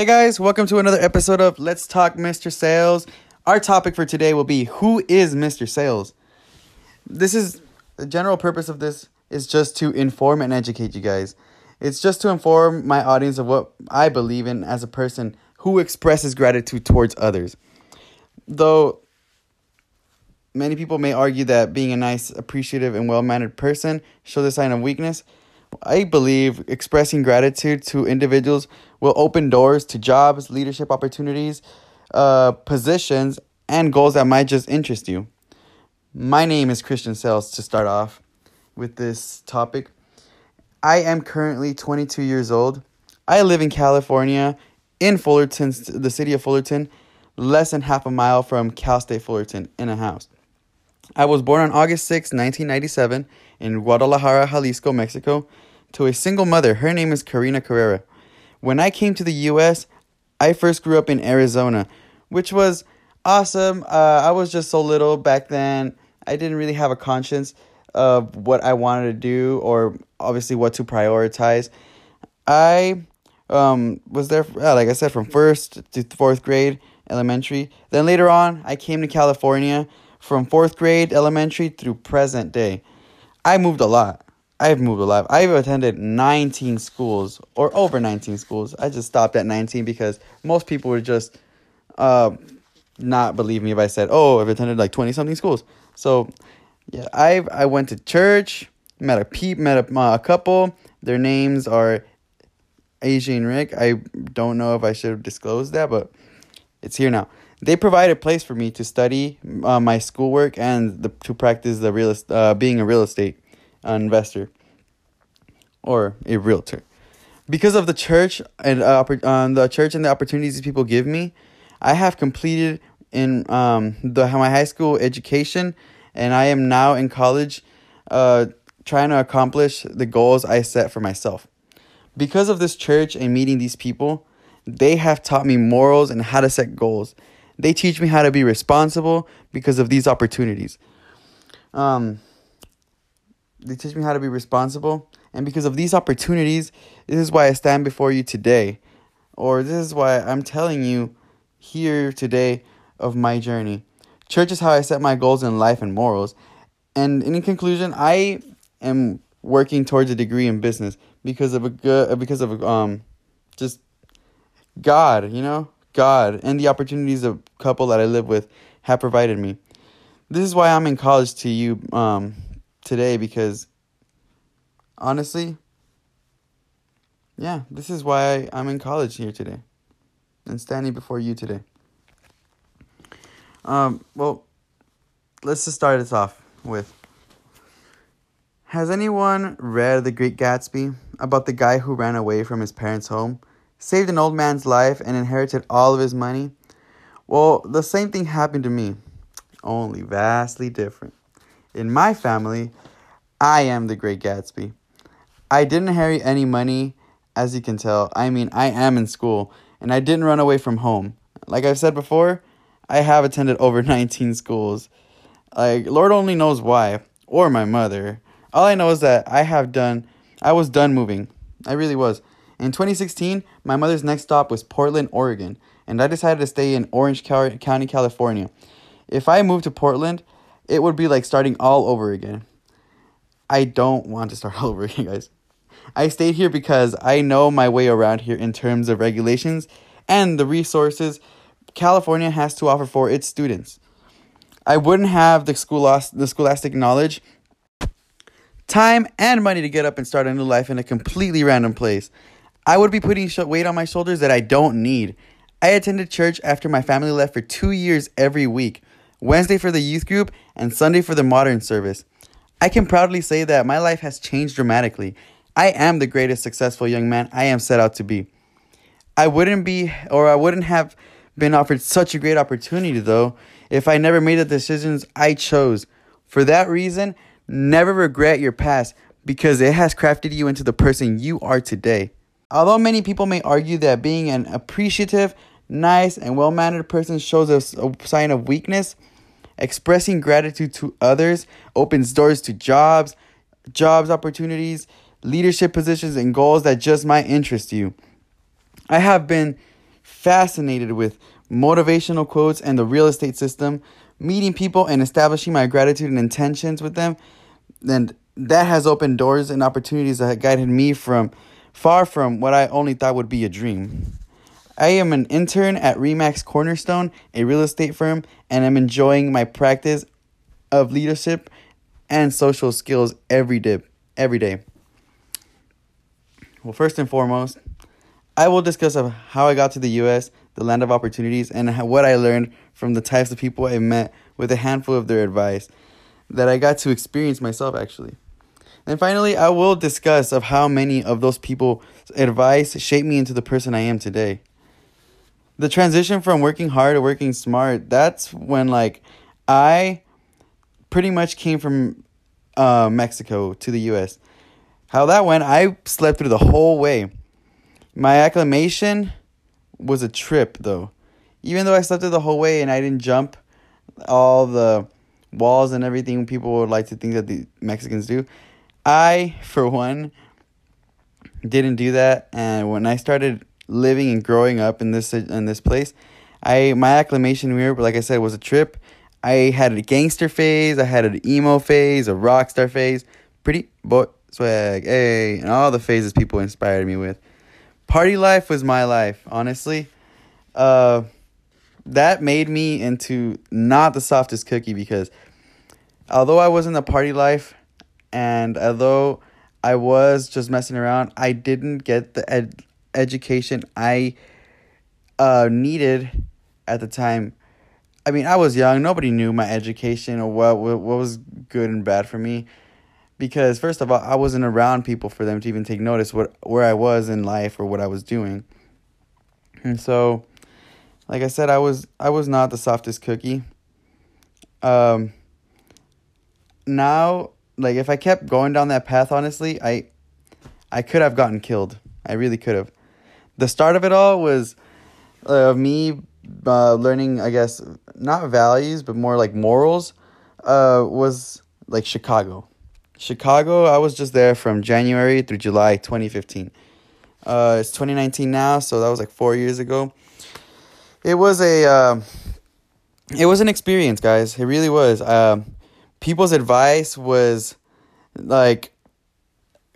Hey guys, welcome to another episode of Let's Talk Mr. Sales. Our topic for today will be Who is Mr. Sales? This is the general purpose of this is just to inform and educate you guys. It's just to inform my audience of what I believe in as a person who expresses gratitude towards others. Though many people may argue that being a nice, appreciative, and well mannered person shows a sign of weakness, I believe expressing gratitude to individuals will open doors to jobs, leadership opportunities, uh, positions, and goals that might just interest you. My name is Christian Sales to start off with this topic. I am currently 22 years old. I live in California, in Fullerton, the city of Fullerton, less than half a mile from Cal State Fullerton, in a house. I was born on August 6, 1997, in Guadalajara, Jalisco, Mexico, to a single mother. Her name is Karina Carrera. When I came to the U.S., I first grew up in Arizona, which was awesome. Uh, I was just so little back then. I didn't really have a conscience of what I wanted to do or obviously what to prioritize. I um, was there, uh, like I said, from first to fourth grade elementary. Then later on, I came to California from fourth grade elementary through present day. I moved a lot. I've moved a lot. I've attended 19 schools or over 19 schools. I just stopped at 19 because most people would just uh, not believe me if I said, "Oh, I've attended like 20 something schools." So, yeah, I I went to church, met a peep, met a, uh, a couple. Their names are Asia and Rick. I don't know if I should have disclosed that, but it's here now. They provide a place for me to study uh, my schoolwork and the, to practice the real uh, being a real estate investor or a realtor. Because of the church and uh, um, the church and the opportunities these people give me, I have completed in um, the my high school education, and I am now in college, uh, trying to accomplish the goals I set for myself. Because of this church and meeting these people, they have taught me morals and how to set goals. They teach me how to be responsible because of these opportunities. Um, they teach me how to be responsible. And because of these opportunities, this is why I stand before you today. Or this is why I'm telling you here today of my journey. Church is how I set my goals in life and morals. And in conclusion, I am working towards a degree in business because of a good because of um just God, you know? God and the opportunities a couple that I live with have provided me. This is why I'm in college to you um today because honestly, yeah, this is why I'm in college here today and standing before you today. Um, well, let's just start this off with Has anyone read The Great Gatsby about the guy who ran away from his parents' home, saved an old man's life, and inherited all of his money? Well, the same thing happened to me, only vastly different. In my family, I am the Great Gatsby. I didn't inherit any money, as you can tell. I mean, I am in school, and I didn't run away from home. Like I've said before, I have attended over 19 schools. Like, Lord only knows why, or my mother. All I know is that I have done, I was done moving. I really was. In 2016, my mother's next stop was Portland, Oregon, and I decided to stay in Orange County, California. If I moved to Portland, it would be like starting all over again. I don't want to start all over again, guys. I stayed here because I know my way around here in terms of regulations and the resources California has to offer for its students. I wouldn't have the school the scholastic knowledge, time, and money to get up and start a new life in a completely random place. I would be putting weight on my shoulders that I don't need. I attended church after my family left for two years every week Wednesday for the youth group and Sunday for the modern service. I can proudly say that my life has changed dramatically. I am the greatest successful young man I am set out to be. I wouldn't be, or I wouldn't have been offered such a great opportunity, though, if I never made the decisions I chose. For that reason, never regret your past because it has crafted you into the person you are today. Although many people may argue that being an appreciative, nice, and well mannered person shows a, a sign of weakness, Expressing gratitude to others opens doors to jobs, jobs opportunities, leadership positions, and goals that just might interest you. I have been fascinated with motivational quotes and the real estate system, meeting people and establishing my gratitude and intentions with them. And that has opened doors and opportunities that have guided me from far from what I only thought would be a dream. I am an intern at Remax Cornerstone, a real estate firm, and I'm enjoying my practice of leadership and social skills every day. Every day. Well, first and foremost, I will discuss of how I got to the U.S., the land of opportunities, and what I learned from the types of people I met with a handful of their advice that I got to experience myself actually. And finally, I will discuss of how many of those people advice shaped me into the person I am today. The transition from working hard to working smart, that's when like I pretty much came from uh, Mexico to the US. How that went, I slept through the whole way. My acclimation was a trip though. Even though I slept through the whole way and I didn't jump all the walls and everything people would like to think that the Mexicans do, I, for one, didn't do that. And when I started living and growing up in this in this place, I my acclimation here, like I said, was a trip. I had a gangster phase, I had an emo phase, a rock star phase, pretty boy swag, hey, and all the phases people inspired me with. Party life was my life, honestly. Uh, that made me into not the softest cookie because although I was in the party life, and although I was just messing around, I didn't get the ed- education I uh, needed at the time. I mean, I was young. Nobody knew my education or what what was good and bad for me. Because first of all, I wasn't around people for them to even take notice what where I was in life or what I was doing. And so, like I said, I was I was not the softest cookie. Um now like if I kept going down that path, honestly, I I could have gotten killed. I really could have. The start of it all was uh, me uh, learning, I guess, not values, but more like morals. Uh, was like Chicago. Chicago, I was just there from January through July 2015. Uh, it's 2019 now, so that was like four years ago. It was a, uh, it was an experience, guys. It really was. Um, people's advice was like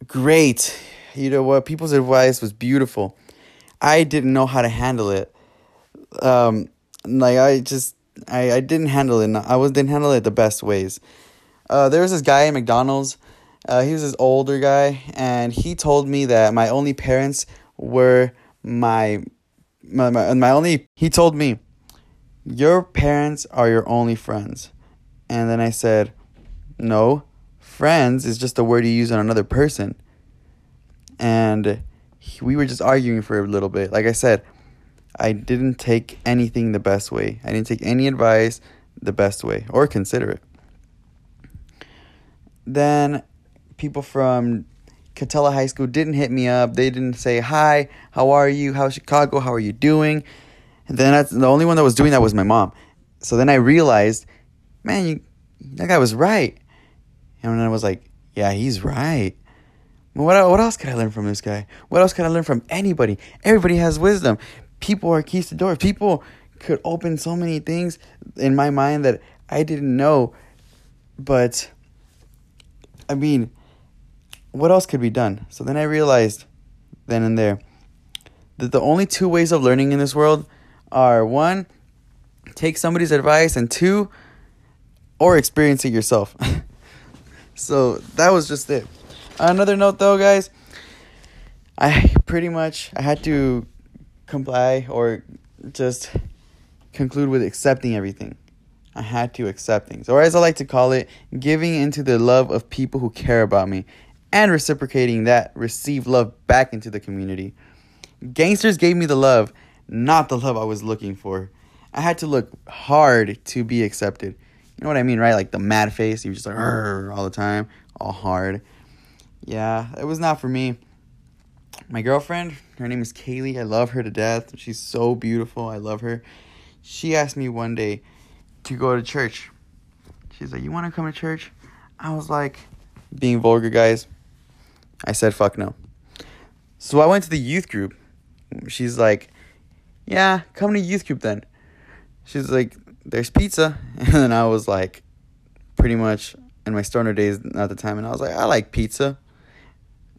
great. You know what? People's advice was beautiful. I didn't know how to handle it. Um, like I just I, I didn't handle it. I was didn't handle it the best ways. Uh, there was this guy at McDonald's. Uh, he was this older guy, and he told me that my only parents were my my my, my only. He told me, "Your parents are your only friends." And then I said, No, friends is just a word you use on another person. And we were just arguing for a little bit. Like I said, I didn't take anything the best way. I didn't take any advice the best way or consider it. Then people from Katella High School didn't hit me up. They didn't say, Hi, how are you? How's Chicago? How are you doing? And then that's, the only one that was doing that was my mom. So then I realized man, you, that guy was right. And I was like, yeah, he's right. What, what else could I learn from this guy? What else could I learn from anybody? Everybody has wisdom. People are keys to doors. People could open so many things in my mind that I didn't know. But, I mean, what else could be done? So then I realized, then and there, that the only two ways of learning in this world are one, take somebody's advice, and two, or experience it yourself. so that was just it. Another note though, guys, I pretty much I had to comply or just conclude with accepting everything. I had to accept things, or as I like to call it, giving into the love of people who care about me and reciprocating that receive love back into the community. Gangsters gave me the love, not the love I was looking for. I had to look hard to be accepted. You know what I mean, right? Like the mad face. You're just like all the time, all hard. Yeah, it was not for me. My girlfriend, her name is Kaylee. I love her to death. She's so beautiful. I love her. She asked me one day to go to church. She's like, "You want to come to church?" I was like, being vulgar, guys. I said, "Fuck no." So I went to the youth group. She's like, yeah, come to youth group then. She's like, there's pizza. And then I was like, pretty much in my stoner days at the time. And I was like, I like pizza.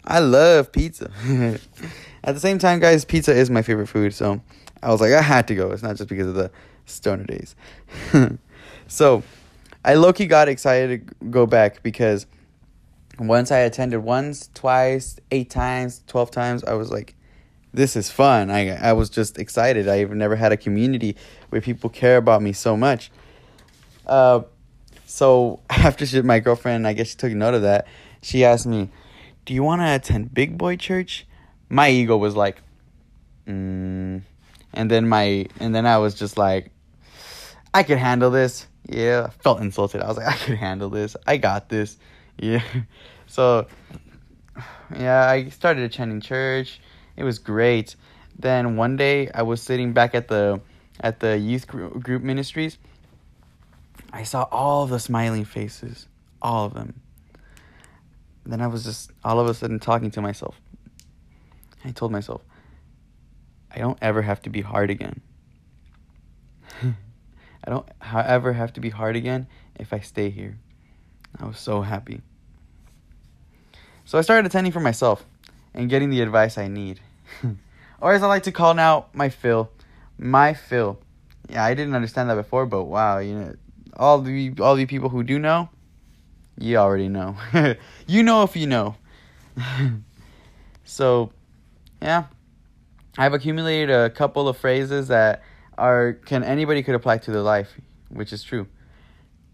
I love pizza. at the same time, guys, pizza is my favorite food. So I was like, I had to go. It's not just because of the stoner days. so I low key got excited to go back because once I attended once, twice, eight times, 12 times, I was like, this is fun. I, I was just excited. I've never had a community where people care about me so much. Uh, so after she, my girlfriend, I guess she took note of that, she asked me, do you want to attend big boy church? My ego was like, mm. and then my, and then I was just like, I could handle this. Yeah, I felt insulted. I was like, I could handle this. I got this. Yeah. So, yeah, I started attending church. It was great. Then one day I was sitting back at the at the youth group ministries. I saw all of the smiling faces, all of them. Then I was just all of a sudden talking to myself. I told myself, I don't ever have to be hard again. I don't ever have to be hard again if I stay here. I was so happy. So I started attending for myself and getting the advice I need. or as I like to call now, my fill. My fill. Yeah, I didn't understand that before, but wow, you know, all the all the people who do know, you already know. you know if you know. so, yeah. I've accumulated a couple of phrases that are can anybody could apply to their life, which is true.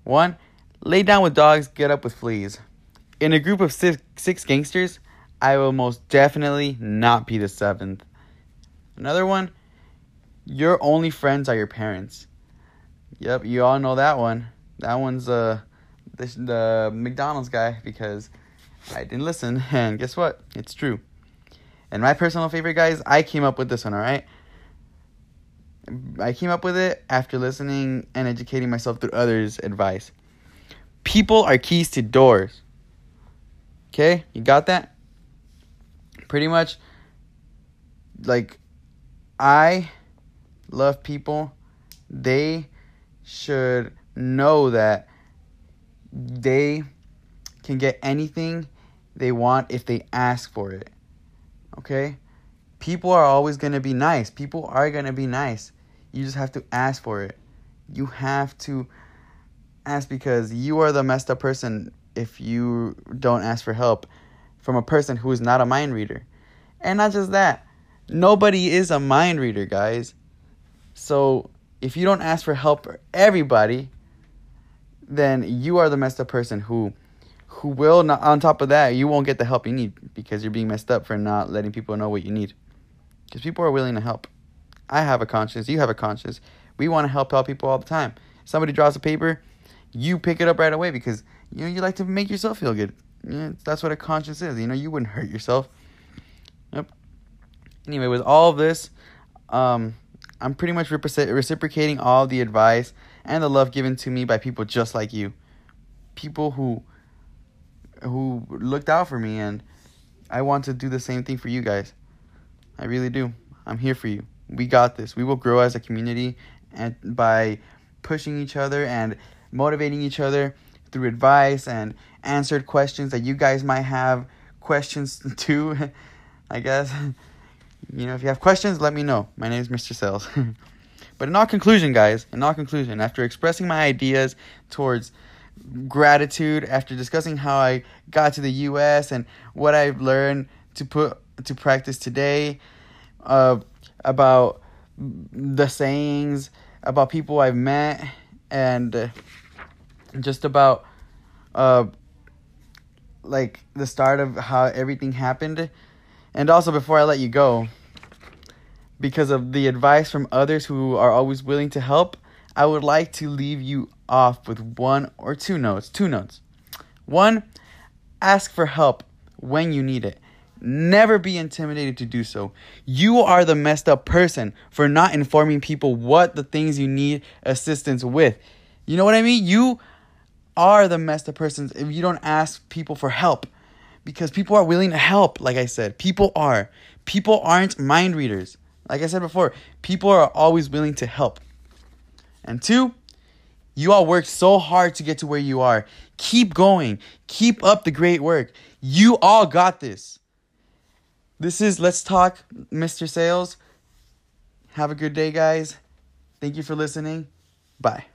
One, lay down with dogs, get up with fleas. In a group of six, six gangsters, I will most definitely not be the seventh. Another one, your only friends are your parents. Yep, you all know that one. That one's uh the, the McDonald's guy because I didn't listen and guess what? It's true. And my personal favorite guys, I came up with this one, all right? I came up with it after listening and educating myself through others' advice. People are keys to doors. Okay, you got that? Pretty much, like, I love people. They should know that they can get anything they want if they ask for it. Okay? People are always going to be nice. People are going to be nice. You just have to ask for it. You have to ask because you are the messed up person if you don't ask for help from a person who is not a mind reader. And not just that, nobody is a mind reader, guys. So if you don't ask for help for everybody, then you are the messed up person who who will not on top of that you won't get the help you need because you're being messed up for not letting people know what you need because people are willing to help i have a conscience you have a conscience we want to help out people all the time somebody draws a paper you pick it up right away because you know you like to make yourself feel good. Yeah, that's what a conscience is. You know, you wouldn't hurt yourself. Yep. Anyway, with all of this, um, I'm pretty much reciprocating all the advice and the love given to me by people just like you, people who who looked out for me, and I want to do the same thing for you guys. I really do. I'm here for you. We got this. We will grow as a community, and by pushing each other and motivating each other through advice and answered questions that you guys might have questions too, I guess. You know, if you have questions, let me know. My name is Mr. Sales. but in all conclusion, guys, in all conclusion, after expressing my ideas towards gratitude, after discussing how I got to the US and what I've learned to put to practice today, uh, about the sayings, about people I've met, and uh, just about uh like the start of how everything happened and also before I let you go because of the advice from others who are always willing to help I would like to leave you off with one or two notes two notes one ask for help when you need it Never be intimidated to do so. You are the messed up person for not informing people what the things you need assistance with. You know what I mean? You are the messed up persons if you don't ask people for help. Because people are willing to help, like I said. People are. People aren't mind readers. Like I said before, people are always willing to help. And two, you all worked so hard to get to where you are. Keep going. Keep up the great work. You all got this. This is Let's Talk, Mr. Sales. Have a good day, guys. Thank you for listening. Bye.